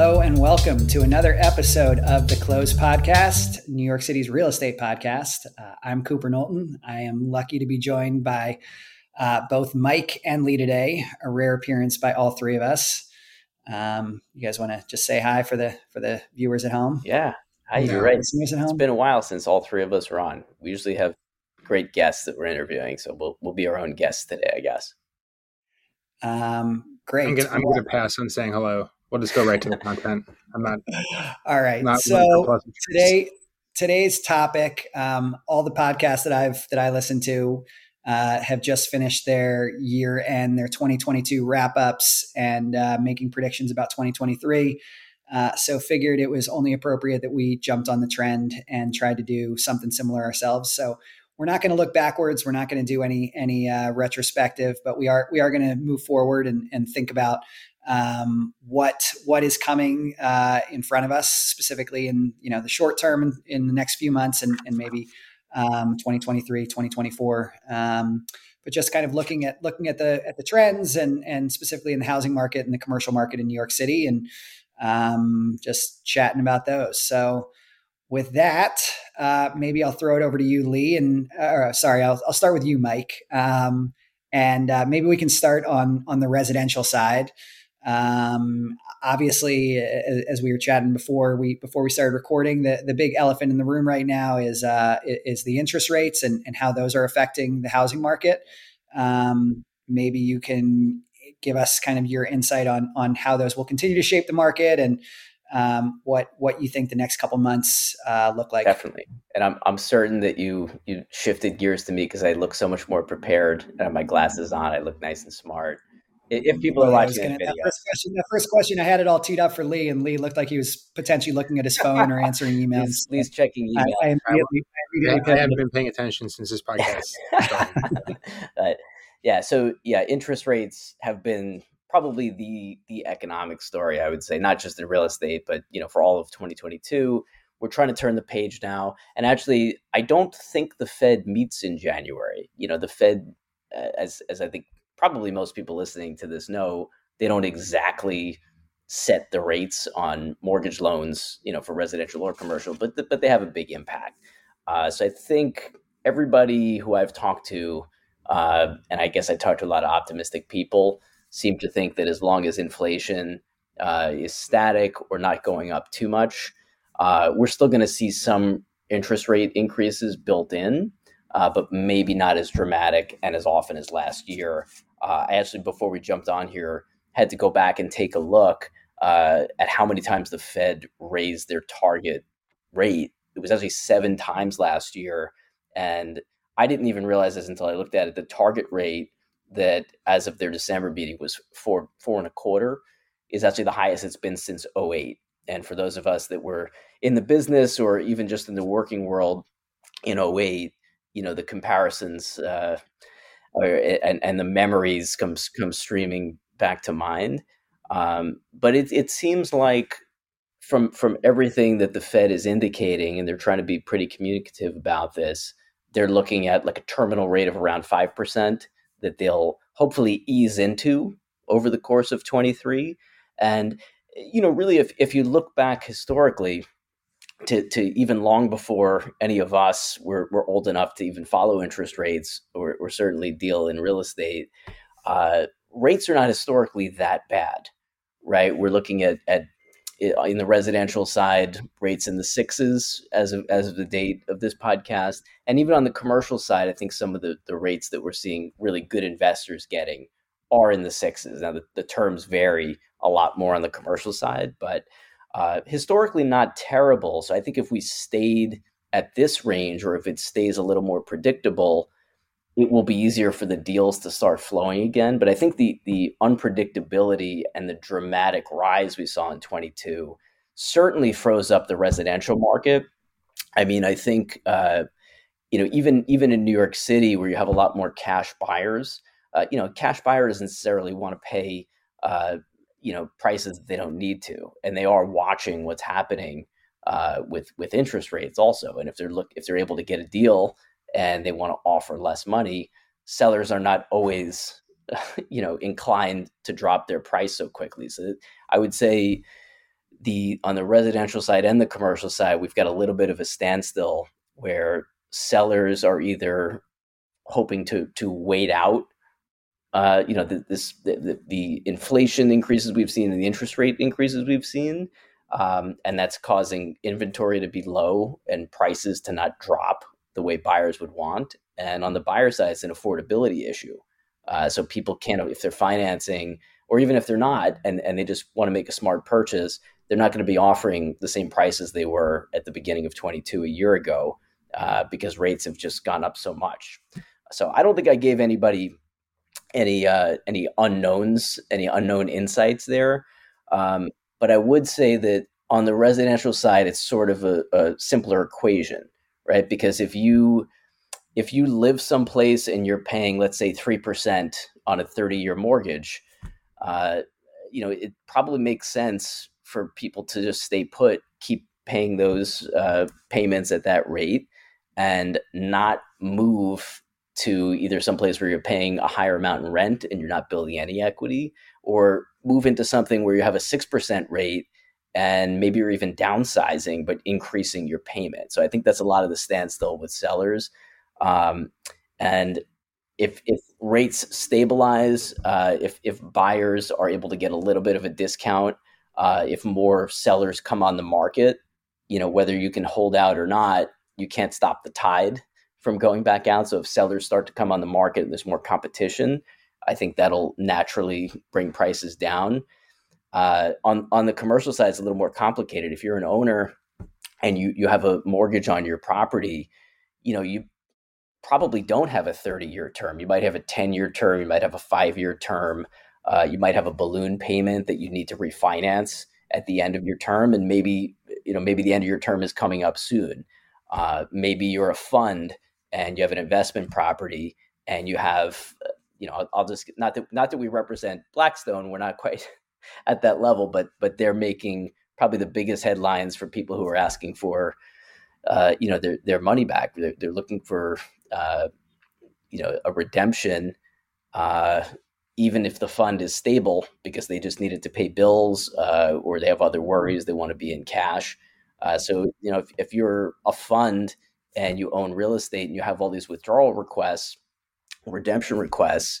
Hello and welcome to another episode of the Close Podcast, New York City's real estate podcast. Uh, I'm Cooper Knowlton. I am lucky to be joined by uh, both Mike and Lee today, a rare appearance by all three of us. Um, you guys want to just say hi for the for the viewers at home? Yeah, hi. You're right. It's been a while since all three of us were on. We usually have great guests that we're interviewing, so we'll we'll be our own guests today, I guess. Um, great. I'm gonna, I'm gonna pass on saying hello. We'll just go right to the content. I'm not. All right. Not so today, today's topic, um, all the podcasts that I've that I listen to uh, have just finished their year end, their 2022 wrap ups, and uh, making predictions about 2023. Uh, so figured it was only appropriate that we jumped on the trend and tried to do something similar ourselves. So we're not going to look backwards. We're not going to do any any uh, retrospective, but we are we are going to move forward and, and think about um, what what is coming uh, in front of us, specifically in you know the short term in, in the next few months, and, and maybe um, 2023, 2024. Um, but just kind of looking at looking at the at the trends and and specifically in the housing market and the commercial market in New York City, and um, just chatting about those. So with that, uh, maybe I'll throw it over to you, Lee, and uh, sorry, I'll, I'll start with you, Mike, um, and uh, maybe we can start on on the residential side. Um, obviously, as we were chatting before we before we started recording, the the big elephant in the room right now is uh, is the interest rates and and how those are affecting the housing market. Um, maybe you can give us kind of your insight on on how those will continue to shape the market and um, what what you think the next couple months uh, look like. Definitely, and I'm I'm certain that you you shifted gears to me because I look so much more prepared. I have my glasses on. I look nice and smart. If people are watching gonna, that, first question, that first question, I had it all teed up for Lee, and Lee looked like he was potentially looking at his phone or answering emails. Lee's, Lee's checking email. I, I, immediately, I, I, I haven't been paying attention since this podcast. but yeah, so yeah, interest rates have been probably the the economic story I would say, not just in real estate, but you know, for all of 2022. We're trying to turn the page now, and actually, I don't think the Fed meets in January. You know, the Fed, uh, as as I think probably most people listening to this know, they don't exactly set the rates on mortgage loans, you know, for residential or commercial, but th- but they have a big impact. Uh, so I think everybody who I've talked to, uh, and I guess I talked to a lot of optimistic people, seem to think that as long as inflation uh, is static or not going up too much, uh, we're still going to see some interest rate increases built in, uh, but maybe not as dramatic and as often as last year. Uh, I actually, before we jumped on here, had to go back and take a look uh, at how many times the Fed raised their target rate. It was actually seven times last year. And I didn't even realize this until I looked at it. The target rate that as of their December meeting was four four and a quarter is actually the highest it's been since 08. And for those of us that were in the business or even just in the working world in 08, you know, the comparisons uh, are, and, and the memories come, come streaming back to mind. Um, but it, it seems like from from everything that the Fed is indicating, and they're trying to be pretty communicative about this, they're looking at like a terminal rate of around five percent that they'll hopefully ease into over the course of 23 and you know really if, if you look back historically to, to even long before any of us were, were old enough to even follow interest rates or, or certainly deal in real estate uh, rates are not historically that bad right we're looking at, at in the residential side, rates in the sixes as of as of the date of this podcast, and even on the commercial side, I think some of the the rates that we're seeing really good investors getting are in the sixes. Now the, the terms vary a lot more on the commercial side, but uh, historically not terrible. So I think if we stayed at this range, or if it stays a little more predictable, it will be easier for the deals to start flowing again. But I think the the unpredictability and the dramatic rise we saw in 22 certainly froze up the residential market. I mean, I think uh, you know even even in New York City where you have a lot more cash buyers, uh, you know, cash buyers necessarily want to pay uh, you know prices they don't need to, and they are watching what's happening uh, with with interest rates also. And if they're look if they're able to get a deal and they want to offer less money, sellers are not always, you know, inclined to drop their price so quickly. So I would say the on the residential side and the commercial side, we've got a little bit of a standstill where sellers are either hoping to to wait out uh, you know, the, this the, the, inflation increases we've seen and the interest rate increases we've seen, um, and that's causing inventory to be low and prices to not drop the way buyers would want. And on the buyer side, it's an affordability issue. Uh, so people can't, if they're financing, or even if they're not, and, and they just want to make a smart purchase, they're not going to be offering the same prices they were at the beginning of 22 a year ago uh, because rates have just gone up so much. So I don't think I gave anybody any uh, any unknowns, any unknown insights there. Um, but I would say that on the residential side, it's sort of a, a simpler equation, right? Because if you if you live someplace and you're paying, let's say, three percent on a thirty-year mortgage, uh, you know, it probably makes sense for people to just stay put, keep paying those uh, payments at that rate, and not move to either someplace where you're paying a higher amount in rent and you're not building any equity, or move into something where you have a 6% rate and maybe you're even downsizing but increasing your payment. So I think that's a lot of the standstill with sellers. Um, and if if rates stabilize, uh, if if buyers are able to get a little bit of a discount, uh, if more sellers come on the market, you know whether you can hold out or not, you can't stop the tide from going back out. So if sellers start to come on the market and there's more competition, I think that'll naturally bring prices down. Uh, on on the commercial side, it's a little more complicated. If you're an owner and you you have a mortgage on your property, you know you probably don't have a 30 year term. You might have a 10 year term. You might have a five year term. Uh, you might have a balloon payment that you need to refinance at the end of your term, and maybe you know maybe the end of your term is coming up soon. Uh, maybe you're a fund and you have an investment property and you have you know I'll, just not that not that we represent Blackstone we're not quite at that level but but they're making probably the biggest headlines for people who are asking for uh, you know their their money back. They're, they're looking for uh, you know a redemption uh, even if the fund is stable because they just needed to pay bills uh, or they have other worries they want to be in cash. Uh, so you know if, if you're a fund and you own real estate and you have all these withdrawal requests, redemption requests,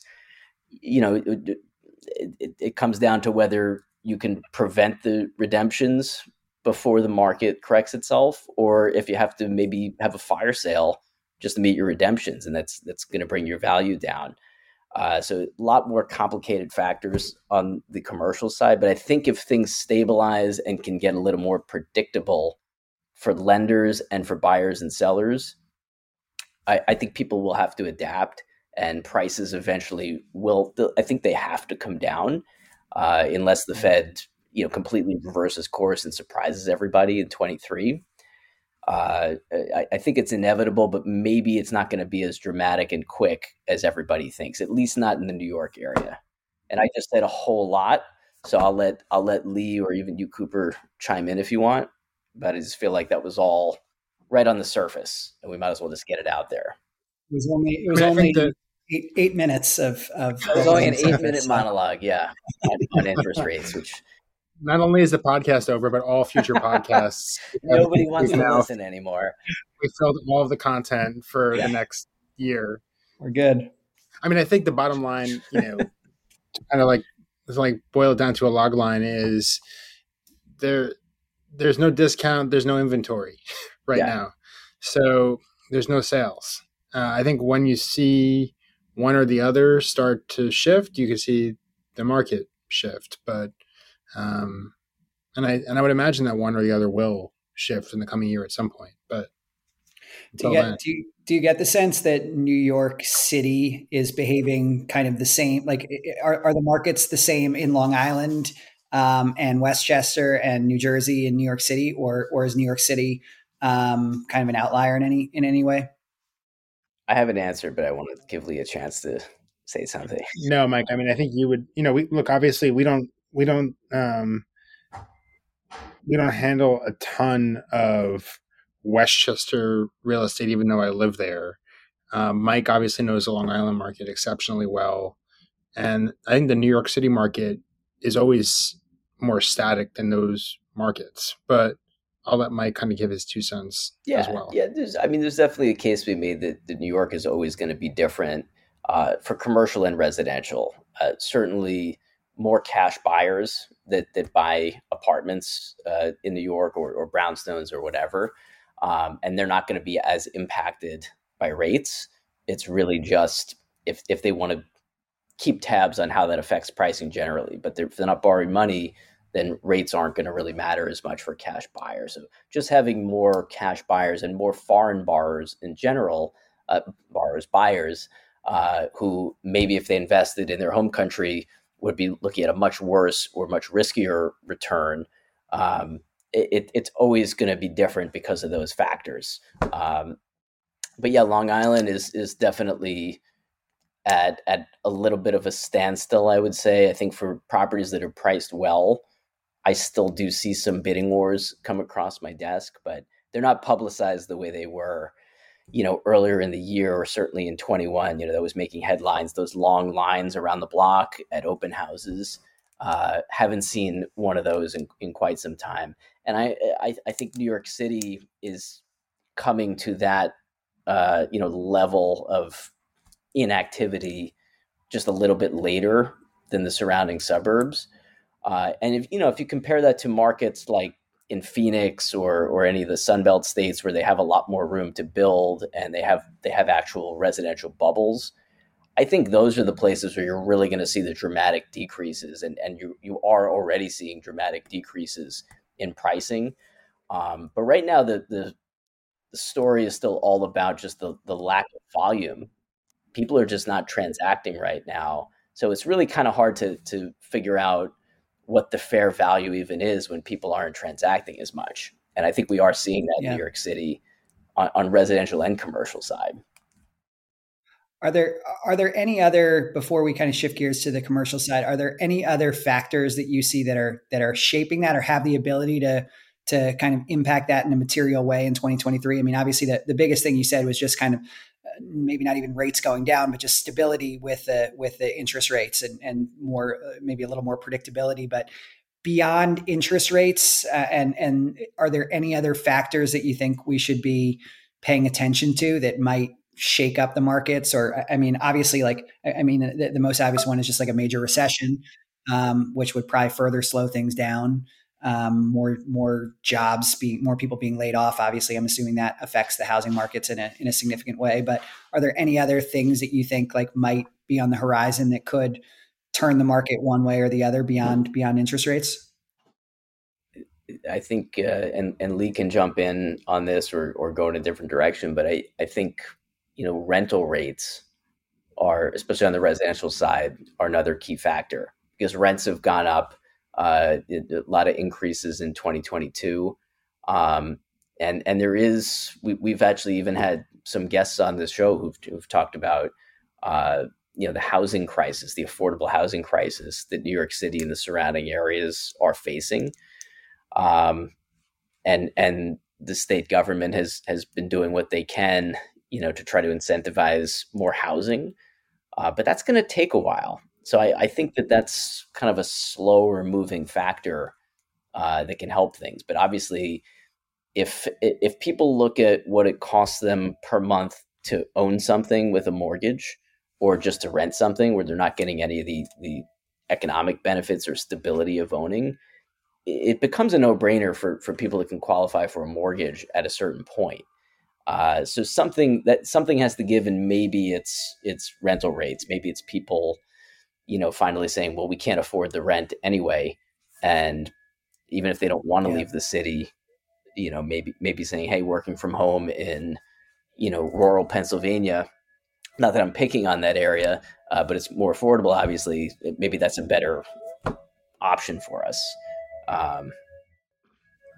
you know, it, it, it comes down to whether you can prevent the redemptions before the market corrects itself, or if you have to maybe have a fire sale just to meet your redemptions, and that's that's going to bring your value down. Uh, so a lot more complicated factors on the commercial side, but I think if things stabilize and can get a little more predictable for lenders and for buyers and sellers, I, I think people will have to adapt and prices eventually will, I think they have to come down uh, unless the Fed, you know, completely reverses course and surprises everybody in 23. Uh, I, I, think it's inevitable, but maybe it's not going to be as dramatic and quick as everybody thinks. At least not in the New York area. And I just said a whole lot, so I'll let I'll let Lee or even you, Cooper, chime in if you want but I just feel like that was all right on the surface, and we might as well just get it out there. It was only it was only the, eight, eight minutes of of. It was only an eight minute monologue, yeah, on, on interest rates, which. Not only is the podcast over, but all future podcasts. Nobody wants to now, listen anymore. We filled all of the content for yeah. the next year. We're good. I mean, I think the bottom line, you know, kind of like like boil it down to a log line is there there's no discount, there's no inventory right yeah. now. So there's no sales. Uh, I think when you see one or the other start to shift, you can see the market shift. But um, and I and I would imagine that one or the other will shift in the coming year at some point. But do you, get, do, you, do you get the sense that New York City is behaving kind of the same? Like, are, are the markets the same in Long Island um, and Westchester and New Jersey and New York City, or or is New York City um, kind of an outlier in any in any way? I have an answer, but I want to give Lee a chance to say something. No, Mike. I mean, I think you would. You know, we look. Obviously, we don't. We don't. Um, we don't handle a ton of Westchester real estate, even though I live there. Um, Mike obviously knows the Long Island market exceptionally well, and I think the New York City market is always more static than those markets. But I'll let Mike kind of give his two cents yeah, as well. Yeah, there's, I mean, there's definitely a case to be made that, that New York is always going to be different uh, for commercial and residential. Uh, certainly, more cash buyers that that buy apartments uh, in New York or, or brownstones or whatever, um, and they're not going to be as impacted by rates. It's really just if if they want to keep tabs on how that affects pricing generally. But they're, if they're not borrowing money, then rates aren't going to really matter as much for cash buyers. So just having more cash buyers and more foreign borrowers in general, uh, borrowers, buyers, uh, who maybe if they invested in their home country would be looking at a much worse or much riskier return. Um, it, it's always going to be different because of those factors. Um, but yeah, Long Island is is definitely at at a little bit of a standstill. I would say. I think for properties that are priced well, I still do see some bidding wars come across my desk, but they're not publicized the way they were, you know, earlier in the year or certainly in 21. You know, that was making headlines. Those long lines around the block at open houses. Uh, haven't seen one of those in, in quite some time, and I, I I think New York City is coming to that uh, you know level of inactivity just a little bit later than the surrounding suburbs. Uh, and if you know if you compare that to markets like in Phoenix or or any of the Sunbelt states where they have a lot more room to build and they have they have actual residential bubbles, I think those are the places where you're really going to see the dramatic decreases, and and you you are already seeing dramatic decreases in pricing. Um, but right now, the, the the story is still all about just the the lack of volume people are just not transacting right now. So it's really kind of hard to to figure out what the fair value even is when people aren't transacting as much. And I think we are seeing that yeah. in New York City on, on residential and commercial side. Are there are there any other before we kind of shift gears to the commercial side? Are there any other factors that you see that are that are shaping that or have the ability to to kind of impact that in a material way in 2023? I mean, obviously the, the biggest thing you said was just kind of maybe not even rates going down, but just stability with the with the interest rates and and more uh, maybe a little more predictability. But beyond interest rates, uh, and and are there any other factors that you think we should be paying attention to that might shake up the markets? Or I mean, obviously, like I mean, the, the most obvious one is just like a major recession, um, which would probably further slow things down um, more more jobs being more people being laid off. Obviously, I'm assuming that affects the housing markets in a in a significant way. But are there any other things that you think like might be on the horizon that could turn the market one way or the other beyond beyond interest rates? I think, uh, and and Lee can jump in on this or or go in a different direction. But I I think you know rental rates are especially on the residential side are another key factor because rents have gone up uh, a lot of increases in 2022. Um, and and there is we, have actually even had some guests on this show who've, who've talked about uh, you know the housing crisis, the affordable housing crisis that New York City and the surrounding areas are facing. Um, and and the state government has has been doing what they can, you know, to try to incentivize more housing. Uh, but that's going to take a while. So I, I, think that that's kind of a slower moving factor uh, that can help things. But obviously, if if people look at what it costs them per month to own something with a mortgage, or just to rent something where they're not getting any of the the economic benefits or stability of owning, it becomes a no brainer for for people that can qualify for a mortgage at a certain point. Uh, so something that something has to give, and maybe it's it's rental rates, maybe it's people you know, finally saying, well, we can't afford the rent anyway. And even if they don't want to yeah. leave the city, you know, maybe, maybe saying, Hey, working from home in, you know, rural Pennsylvania, not that I'm picking on that area, uh, but it's more affordable. Obviously, maybe that's a better option for us. Um,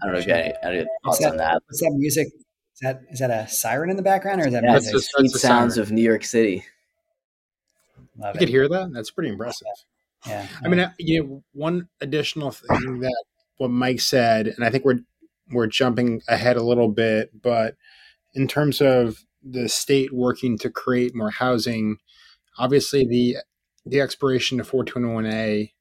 I don't know if you have any, any thoughts that, on that. What's that music? Is that is that a siren in the background, or is that yeah, music? That's the sounds siren. of New York City. Love you it. could hear that. That's pretty impressive. Yeah. I mean, uh, you know, one additional thing that what Mike said, and I think we're we're jumping ahead a little bit, but in terms of the state working to create more housing, obviously the the expiration of 421A,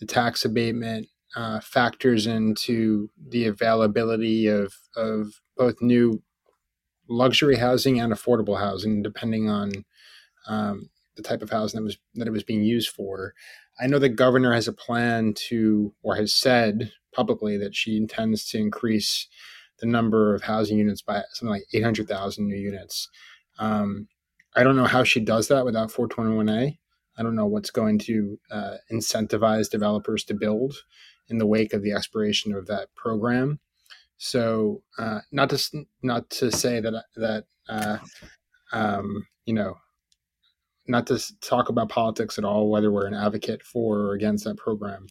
the tax abatement uh, factors into the availability of of both new luxury housing and affordable housing, depending on um, the type of housing that was that it was being used for. I know the governor has a plan to, or has said publicly that she intends to increase the number of housing units by something like 800,000 new units. Um, I don't know how she does that without 421A. I don't know what's going to uh, incentivize developers to build in the wake of the expiration of that program. So, uh, not to not to say that that uh, um, you know, not to talk about politics at all, whether we're an advocate for or against that program,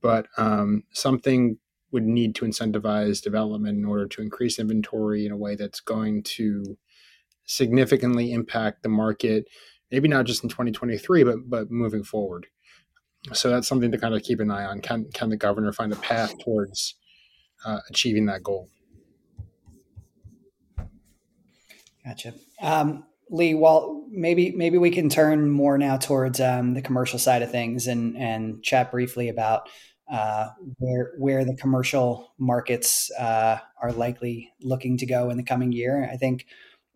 but um, something would need to incentivize development in order to increase inventory in a way that's going to significantly impact the market, maybe not just in 2023, but but moving forward. So that's something to kind of keep an eye on. Can can the governor find a path towards uh, achieving that goal? Gotcha. Um, Lee, well, maybe maybe we can turn more now towards um, the commercial side of things and and chat briefly about uh, where where the commercial markets uh, are likely looking to go in the coming year. I think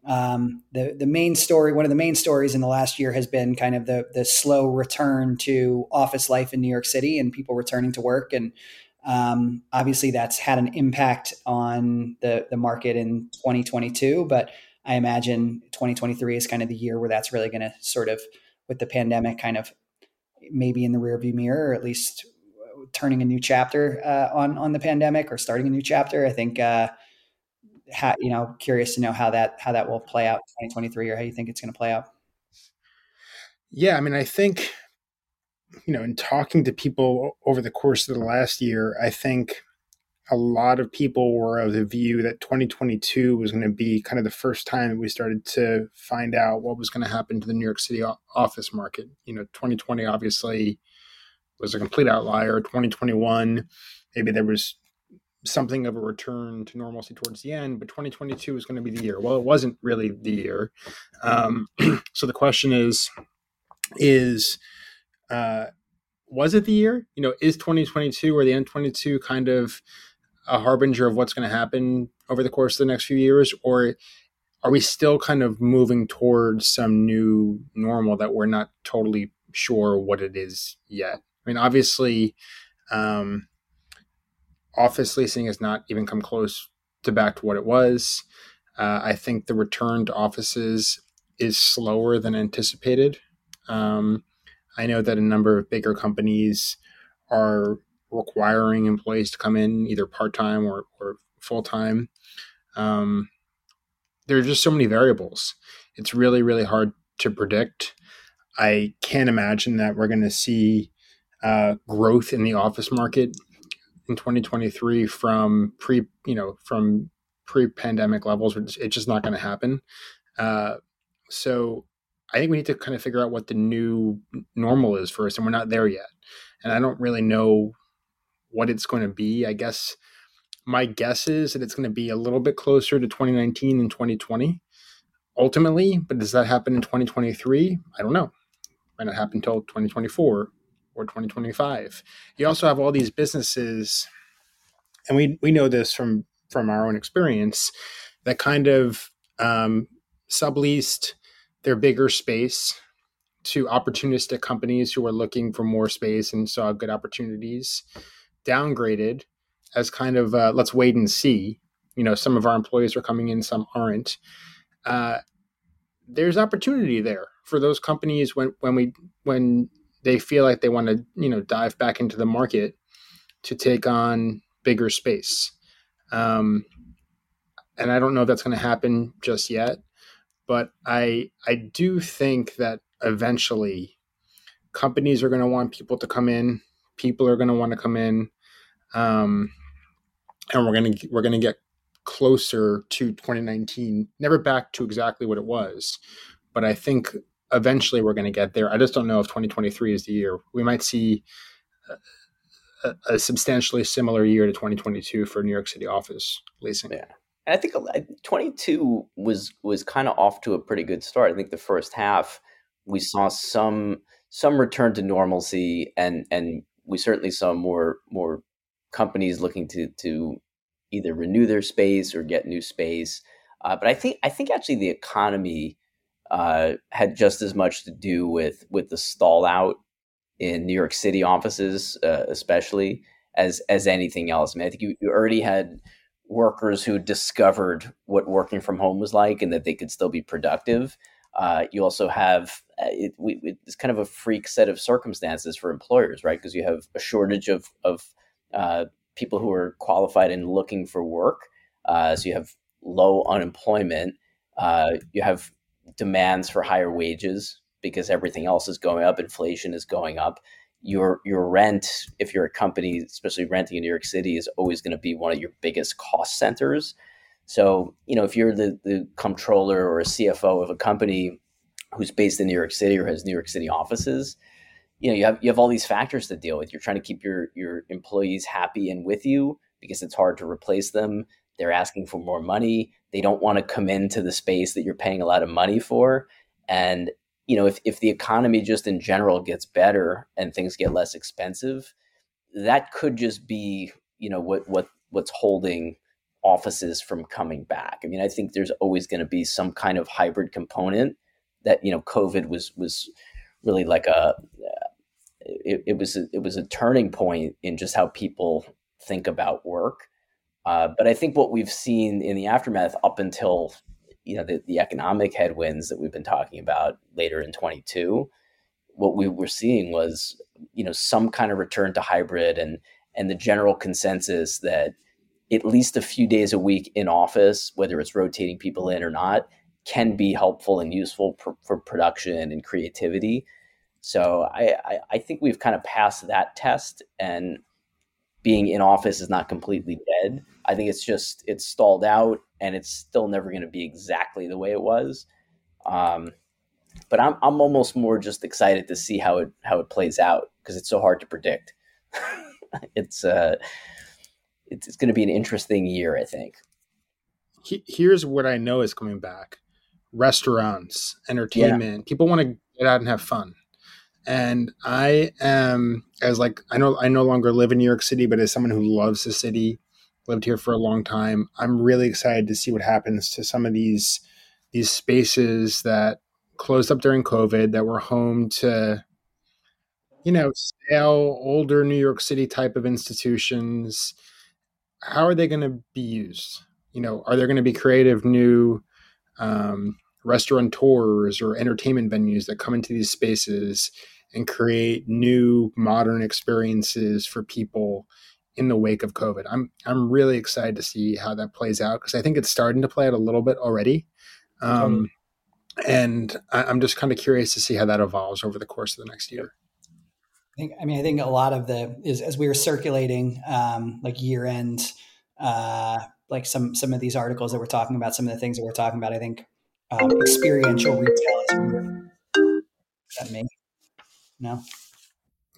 um, the the main story, one of the main stories in the last year, has been kind of the the slow return to office life in New York City and people returning to work, and um, obviously that's had an impact on the the market in 2022. But I imagine 2023 is kind of the year where that's really going to sort of, with the pandemic, kind of maybe in the rearview mirror, or at least turning a new chapter uh, on on the pandemic or starting a new chapter. I think uh, you know, curious to know how that how that will play out 2023 or how you think it's going to play out. Yeah, I mean, I think you know, in talking to people over the course of the last year, I think a lot of people were of the view that 2022 was going to be kind of the first time that we started to find out what was going to happen to the New York City office market. You know, 2020 obviously was a complete outlier. 2021, maybe there was something of a return to normalcy towards the end, but 2022 was going to be the year. Well, it wasn't really the year. Um, so the question is, is uh, was it the year? You know, is 2022 or the end 22 kind of a harbinger of what's going to happen over the course of the next few years, or are we still kind of moving towards some new normal that we're not totally sure what it is yet? I mean, obviously, um, office leasing has not even come close to back to what it was. Uh, I think the return to offices is slower than anticipated. Um, I know that a number of bigger companies are requiring employees to come in either part time or, or full time. Um, there are just so many variables. It's really, really hard to predict. I can't imagine that we're going to see uh, growth in the office market in 2023 from pre, you know, from pre-pandemic levels. It's just not going to happen. Uh, so I think we need to kind of figure out what the new normal is first, and we're not there yet. And I don't really know what it's going to be. I guess my guess is that it's going to be a little bit closer to 2019 and 2020 ultimately. But does that happen in 2023? I don't know. Might not happen until 2024 or 2025. You also have all these businesses, and we we know this from from our own experience, that kind of um, subleased their bigger space to opportunistic companies who are looking for more space and saw good opportunities, downgraded as kind of uh, let's wait and see. You know, some of our employees are coming in, some aren't. Uh, there's opportunity there for those companies when when we when they feel like they want to you know dive back into the market to take on bigger space um, and i don't know if that's going to happen just yet but i i do think that eventually companies are going to want people to come in people are going to want to come in um, and we're going to we're to get closer to 2019 never back to exactly what it was but i think eventually we're going to get there. I just don't know if 2023 is the year. We might see a, a, substantially similar year to 2022 for New York City office leasing. Yeah. And I think 22 was was kind of off to a pretty good start. I think the first half we saw some some return to normalcy and and we certainly saw more more companies looking to to either renew their space or get new space. Uh, but I think I think actually the economy uh, had just as much to do with with the stall out in New York City offices, uh, especially as as anything else. I mean, I think you, you already had workers who discovered what working from home was like and that they could still be productive. Uh, you also have uh, it, we, it's kind of a freak set of circumstances for employers, right? Because you have a shortage of of uh, people who are qualified and looking for work. Uh, so you have low unemployment. Uh, you have demands for higher wages because everything else is going up. Inflation is going up. Your your rent, if you're a company, especially renting in New York City, is always going to be one of your biggest cost centers. So, you know, if you're the, the comptroller or a CFO of a company who's based in New York City or has New York City offices, you know, you have you have all these factors to deal with. You're trying to keep your your employees happy and with you because it's hard to replace them. They're asking for more money. They don't want to come into the space that you're paying a lot of money for. And, you know, if, if the economy just in general gets better and things get less expensive, that could just be, you know, what what what's holding offices from coming back. I mean, I think there's always going to be some kind of hybrid component that, you know, COVID was was really like a it, it was a, it was a turning point in just how people think about work uh, but I think what we've seen in the aftermath up until you know the, the economic headwinds that we've been talking about later in 22, what we were seeing was you know some kind of return to hybrid and and the general consensus that at least a few days a week in office, whether it's rotating people in or not, can be helpful and useful for, for production and creativity. So I, I, I think we've kind of passed that test, and being in office is not completely dead. I think it's just it's stalled out, and it's still never going to be exactly the way it was. Um, but I'm I'm almost more just excited to see how it how it plays out because it's so hard to predict. it's uh, it's, it's going to be an interesting year, I think. Here's what I know is coming back: restaurants, entertainment. Yeah. People want to get out and have fun and I am as like I know I no longer live in New York City, but as someone who loves the city, lived here for a long time, I'm really excited to see what happens to some of these these spaces that closed up during COVID that were home to you know stale older New York City type of institutions. How are they going to be used? You know, are there going to be creative new um, restaurateurs or entertainment venues that come into these spaces and create new modern experiences for people in the wake of COVID. I'm I'm really excited to see how that plays out because I think it's starting to play out a little bit already. Um, and I, am just kind of curious to see how that evolves over the course of the next year. I think. I mean, I think a lot of the is as we were circulating um, like year end, uh, like some some of these articles that we're talking about, some of the things that we're talking about. I think um, experiential retail is. that me? No.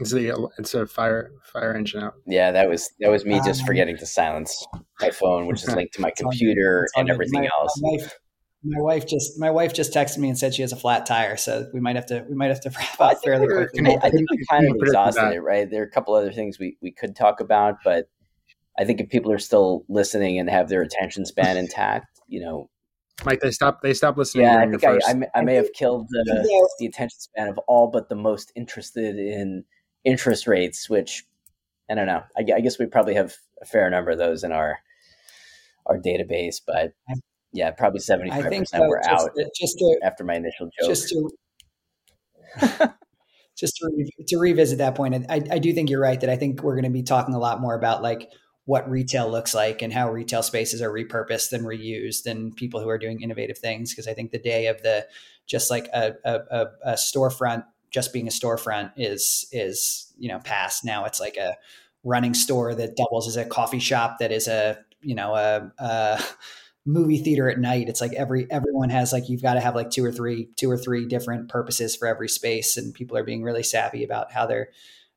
It's a it's a fire fire engine out. Yeah, that was that was me just um, forgetting to silence my phone, which is linked to my computer and everything my, else. My wife, my wife just my wife just texted me and said she has a flat tire, so we might have to we might have to wrap up fairly quickly. I think we kind of exhausted it, right? There are a couple other things we we could talk about, but I think if people are still listening and have their attention span intact, you know, Mike, they stop. They stop listening. Yeah, I think I, I, may, I, may have killed the, the attention span of all but the most interested in interest rates. Which I don't know. I, I, guess we probably have a fair number of those in our our database, but yeah, probably seventy five percent were just, out just to, after my initial joke. Just to just to, re- to revisit that point, I, I do think you're right that I think we're going to be talking a lot more about like what retail looks like and how retail spaces are repurposed and reused and people who are doing innovative things. Because I think the day of the just like a, a, a storefront just being a storefront is is you know past. Now it's like a running store that doubles as a coffee shop that is a you know a, a movie theater at night it's like every everyone has like you've got to have like two or three two or three different purposes for every space and people are being really savvy about how they're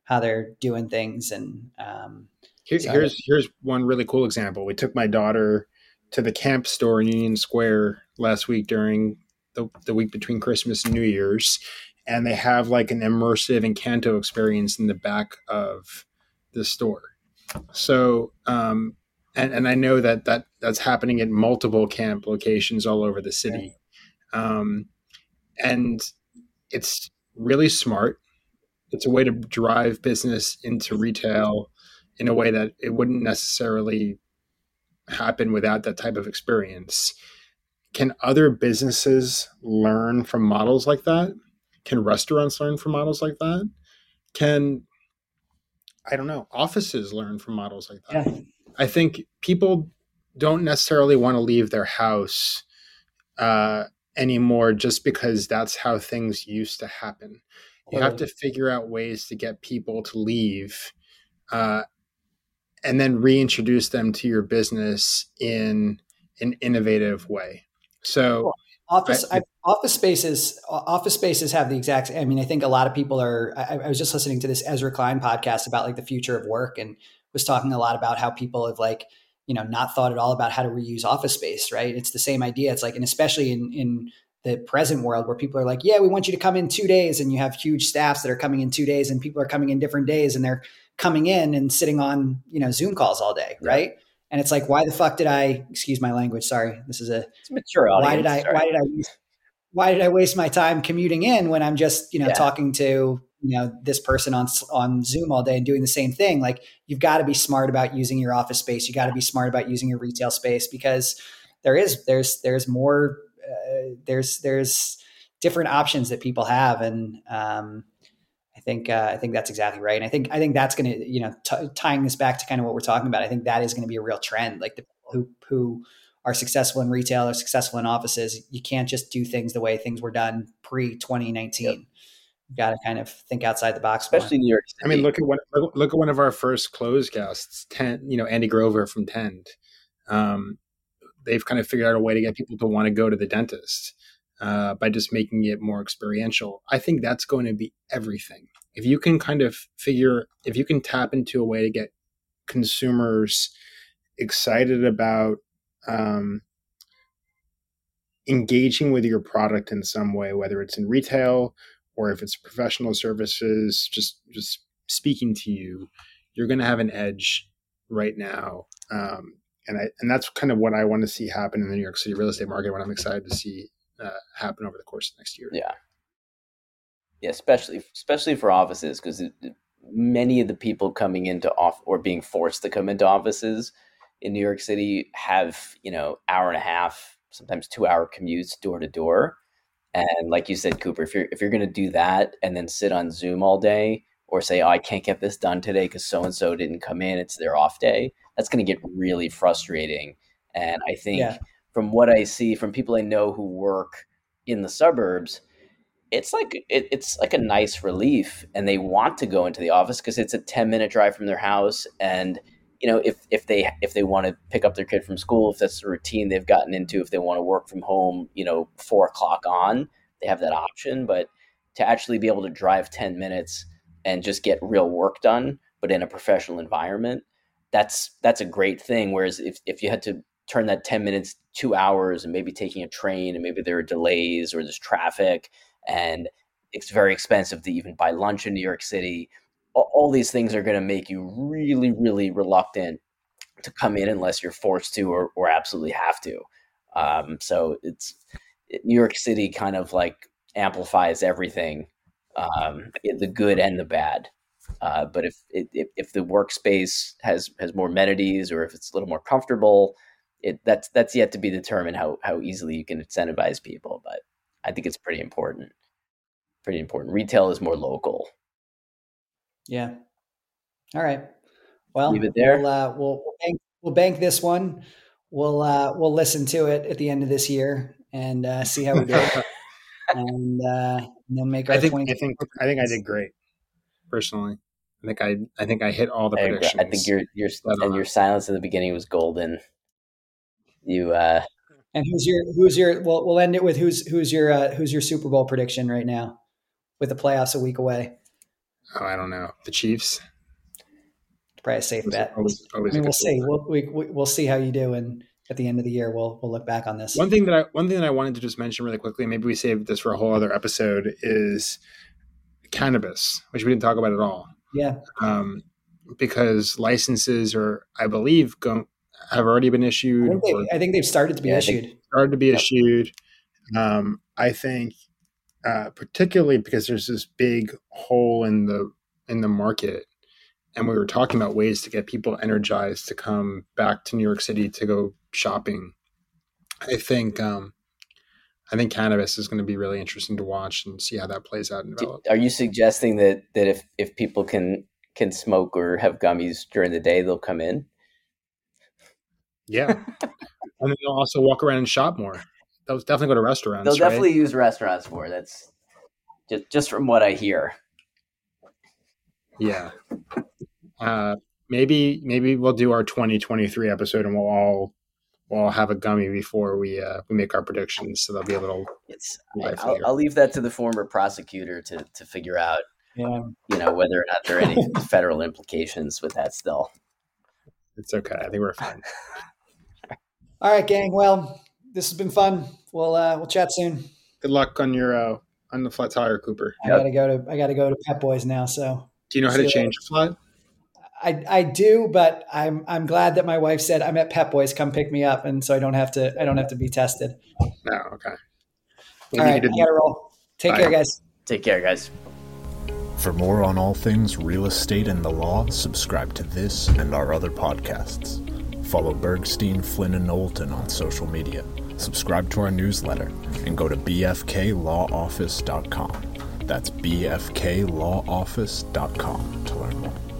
how they're doing things and um, here, here's here's one really cool example. We took my daughter to the camp store in Union Square last week during the, the week between Christmas and New Year's, and they have like an immersive Encanto experience in the back of the store. So, um, and, and I know that, that that's happening at multiple camp locations all over the city. Um, and it's really smart. It's a way to drive business into retail in a way that it wouldn't necessarily happen without that type of experience. Can other businesses learn from models like that? Can restaurants learn from models like that? Can I don't know, offices learn from models like that? Yeah. I think people don't necessarily want to leave their house uh, anymore just because that's how things used to happen. You have to figure out ways to get people to leave uh, and then reintroduce them to your business in an innovative way. So, cool. office I, I, office spaces office spaces have the exact. I mean, I think a lot of people are. I, I was just listening to this Ezra Klein podcast about like the future of work and was talking a lot about how people have like you know not thought at all about how to reuse office space. Right? It's the same idea. It's like, and especially in in the present world where people are like, yeah, we want you to come in two days, and you have huge staffs that are coming in two days, and people are coming in different days, and they're coming in and sitting on you know Zoom calls all day, yeah. right? And it's like, why the fuck did I? Excuse my language. Sorry, this is a it's mature audience. Why did I? Sorry. Why did I? Why did I waste my time commuting in when I'm just you know yeah. talking to you know this person on on Zoom all day and doing the same thing? Like you've got to be smart about using your office space. You got to be smart about using your retail space because there is there's there's more uh, there's there's different options that people have and um, think uh, I think that's exactly right, and I think I think that's going to you know t- tying this back to kind of what we're talking about. I think that is going to be a real trend. Like the people who who are successful in retail or successful in offices, you can't just do things the way things were done pre 2019. Yep. You got to kind of think outside the box, especially more. New York. City. I mean, look at one look at one of our first closed guests, Tend. You know, Andy Grover from Tend. Um, they've kind of figured out a way to get people to want to go to the dentist uh, by just making it more experiential. I think that's going to be everything. If you can kind of figure, if you can tap into a way to get consumers excited about um, engaging with your product in some way, whether it's in retail or if it's professional services, just just speaking to you, you're going to have an edge right now. Um, and I and that's kind of what I want to see happen in the New York City real estate market. What I'm excited to see uh, happen over the course of next year. Yeah, yeah, especially especially for offices because many of the people coming into off or being forced to come into offices in New York City have you know hour and a half, sometimes two hour commutes door to door. And like you said, Cooper, if you're if you're going to do that and then sit on Zoom all day, or say, "Oh, I can't get this done today because so and so didn't come in; it's their off day," that's going to get really frustrating. And I think yeah from what I see from people I know who work in the suburbs, it's like it, it's like a nice relief, and they want to go into the office because it's a ten minute drive from their house, and you know if if they if they want to pick up their kid from school, if that's the routine they've gotten into, if they want to work from home, you know, four o'clock on, they have that option. But to actually be able to drive ten minutes and just get real work done, but in a professional environment, that's that's a great thing. Whereas if if you had to turn that 10 minutes two hours and maybe taking a train and maybe there are delays or there's traffic and it's very expensive to even buy lunch in new york city. All, these things are going to make you really really reluctant to come in unless you're forced to or, or absolutely have to. Um, so it's new york city kind of like amplifies everything um, the good and the bad. Uh, but if, if if the workspace has has more amenities or if it's a little more comfortable it that's that's yet to be determined how how easily you can incentivize people, but I think it's pretty important. Pretty important. Retail is more local. Yeah. All right. Well, leave it there. We'll uh, we'll, we'll, bank, we'll bank this one. We'll uh, we'll listen to it at the end of this year and uh, see how we do. and, uh, and then make our. I think I think I think I did great. Personally, I think I I think I hit all the I predictions. I think your your and your silence in the beginning was golden you uh and who's your who's your well we'll end it with who's who's your uh, who's your Super Bowl prediction right now with the playoffs a week away. Oh, I don't know. The Chiefs. Probably a safe bet. Always, always I mean, we'll see. We'll, we, we'll see how you do, and at the end of the year, we'll we'll look back on this. One thing that I one thing that I wanted to just mention really quickly, maybe we save this for a whole other episode, is cannabis, which we didn't talk about at all. Yeah. Um, because licenses are, I believe, go, have already been issued. I think, they, I think they've started to be yeah, issued. Started to be yep. issued. Um, I think, uh, particularly because there's this big hole in the in the market, and we were talking about ways to get people energized to come back to New York City to go shopping. I think um, I think cannabis is going to be really interesting to watch and see how that plays out and develop. Are you suggesting that that if if people can can smoke or have gummies during the day, they'll come in? Yeah, and then they'll also walk around and shop more. They'll definitely go to restaurants. They'll definitely right? use restaurants more. That's just just from what I hear. Yeah. Uh, maybe maybe we'll do our 2023 episode and we'll all we'll all have a gummy before we uh, we make our predictions, so there'll be a little. It's. I'll, I'll, leave that to the former prosecutor to to figure out. Yeah. You know whether or not there are any federal implications with that. Still, it's okay. I think we're fine. All right, gang. Well, this has been fun. We'll uh, we'll chat soon. Good luck on your uh, on the flat tire, Cooper. I gotta go to I gotta go to Pep Boys now. So. Do you know how to change a flat? I, I do, but I'm I'm glad that my wife said I'm at Pep Boys. Come pick me up, and so I don't have to I don't have to be tested. No, okay. All right, I gotta roll. Take Bye. care, guys. Take care, guys. For more on all things real estate and the law, subscribe to this and our other podcasts. Follow Bergstein, Flynn, and Knowlton on social media. Subscribe to our newsletter and go to bfklawoffice.com. That's bfklawoffice.com to learn more.